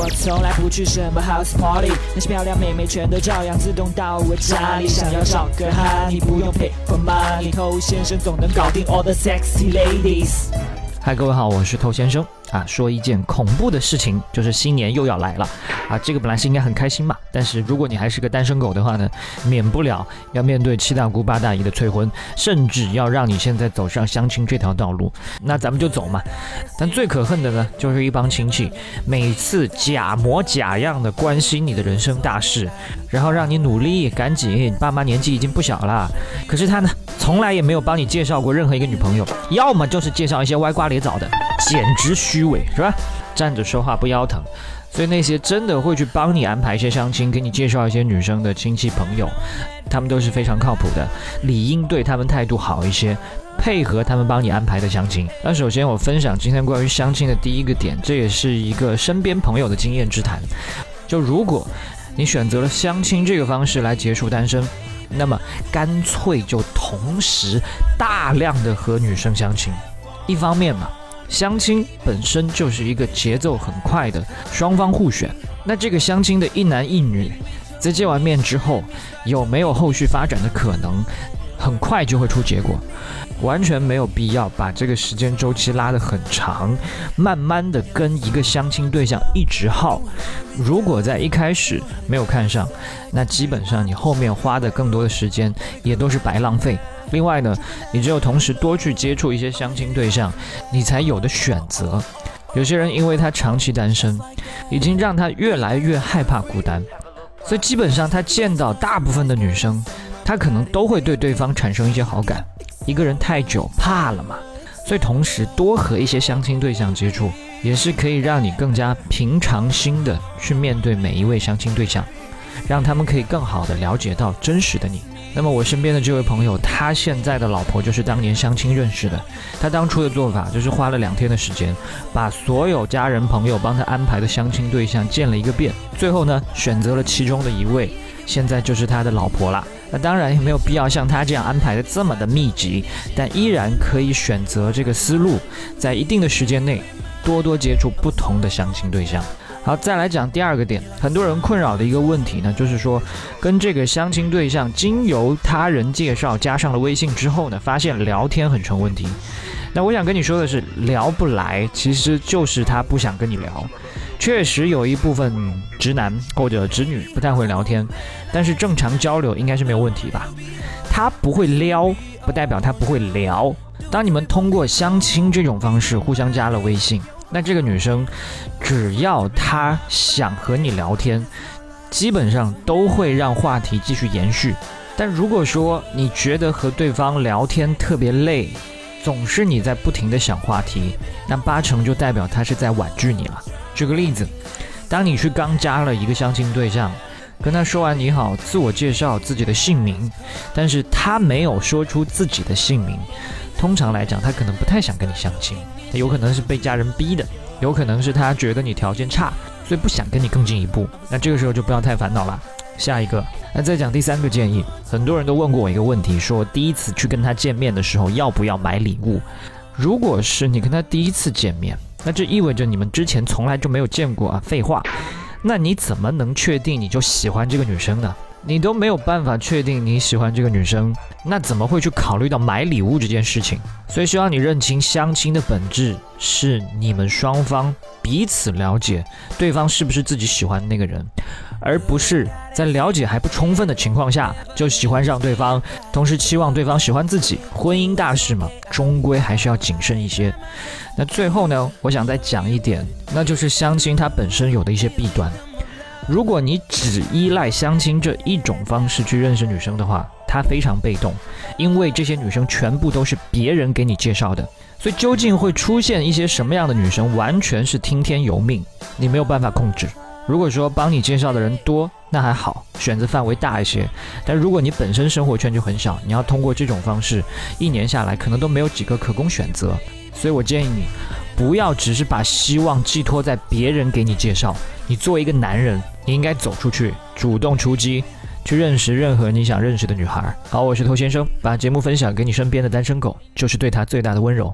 我从来不去什么 house party，那些漂亮妹妹全都照样自动到我家里。想要找个 honey，不用 pay for money，偷先生总能搞定 all the sexy ladies。嗨，各位好，我是透先生啊。说一件恐怖的事情，就是新年又要来了啊。这个本来是应该很开心嘛，但是如果你还是个单身狗的话呢，免不了要面对七大姑八大姨的催婚，甚至要让你现在走上相亲这条道路。那咱们就走嘛。但最可恨的呢，就是一帮亲戚每次假模假样的关心你的人生大事，然后让你努力赶紧。爸妈年纪已经不小了，可是他呢？从来也没有帮你介绍过任何一个女朋友，要么就是介绍一些歪瓜裂枣的，简直虚伪，是吧？站着说话不腰疼。所以那些真的会去帮你安排一些相亲，给你介绍一些女生的亲戚朋友，他们都是非常靠谱的，理应对他们态度好一些，配合他们帮你安排的相亲。那首先我分享今天关于相亲的第一个点，这也是一个身边朋友的经验之谈。就如果你选择了相亲这个方式来结束单身。那么干脆就同时大量的和女生相亲，一方面嘛，相亲本身就是一个节奏很快的，双方互选。那这个相亲的一男一女，在见完面之后，有没有后续发展的可能？很快就会出结果，完全没有必要把这个时间周期拉得很长，慢慢的跟一个相亲对象一直耗。如果在一开始没有看上，那基本上你后面花的更多的时间也都是白浪费。另外呢，你只有同时多去接触一些相亲对象，你才有的选择。有些人因为他长期单身，已经让他越来越害怕孤单，所以基本上他见到大部分的女生。他可能都会对对方产生一些好感，一个人太久怕了嘛，所以同时多和一些相亲对象接触，也是可以让你更加平常心的去面对每一位相亲对象，让他们可以更好的了解到真实的你。那么我身边的这位朋友，他现在的老婆就是当年相亲认识的。他当初的做法就是花了两天的时间，把所有家人朋友帮他安排的相亲对象见了一个遍，最后呢选择了其中的一位，现在就是他的老婆了。那当然也没有必要像他这样安排的这么的密集，但依然可以选择这个思路，在一定的时间内多多接触不同的相亲对象。好，再来讲第二个点，很多人困扰的一个问题呢，就是说跟这个相亲对象经由他人介绍加上了微信之后呢，发现聊天很成问题。那我想跟你说的是，聊不来其实就是他不想跟你聊。确实有一部分直男或者直女不太会聊天，但是正常交流应该是没有问题吧？他不会撩，不代表他不会聊。当你们通过相亲这种方式互相加了微信。那这个女生，只要她想和你聊天，基本上都会让话题继续延续。但如果说你觉得和对方聊天特别累，总是你在不停的想话题，那八成就代表他是在婉拒你了。举个例子，当你去刚加了一个相亲对象，跟他说完你好，自我介绍自己的姓名，但是他没有说出自己的姓名，通常来讲，他可能不太想跟你相亲。他有可能是被家人逼的，有可能是他觉得你条件差，所以不想跟你更进一步。那这个时候就不要太烦恼了。下一个，那再讲第三个建议。很多人都问过我一个问题，说第一次去跟他见面的时候要不要买礼物？如果是你跟他第一次见面，那这意味着你们之前从来就没有见过啊。废话，那你怎么能确定你就喜欢这个女生呢？你都没有办法确定你喜欢这个女生，那怎么会去考虑到买礼物这件事情？所以希望你认清相亲的本质是你们双方彼此了解对方是不是自己喜欢的那个人，而不是在了解还不充分的情况下就喜欢上对方，同时期望对方喜欢自己。婚姻大事嘛，终归还是要谨慎一些。那最后呢，我想再讲一点，那就是相亲它本身有的一些弊端。如果你只依赖相亲这一种方式去认识女生的话，她非常被动，因为这些女生全部都是别人给你介绍的，所以究竟会出现一些什么样的女生，完全是听天由命，你没有办法控制。如果说帮你介绍的人多，那还好，选择范围大一些；但如果你本身生活圈就很小，你要通过这种方式，一年下来可能都没有几个可供选择。所以我建议你，不要只是把希望寄托在别人给你介绍。你作为一个男人，你应该走出去，主动出击，去认识任何你想认识的女孩。好，我是头先生，把节目分享给你身边的单身狗，就是对他最大的温柔。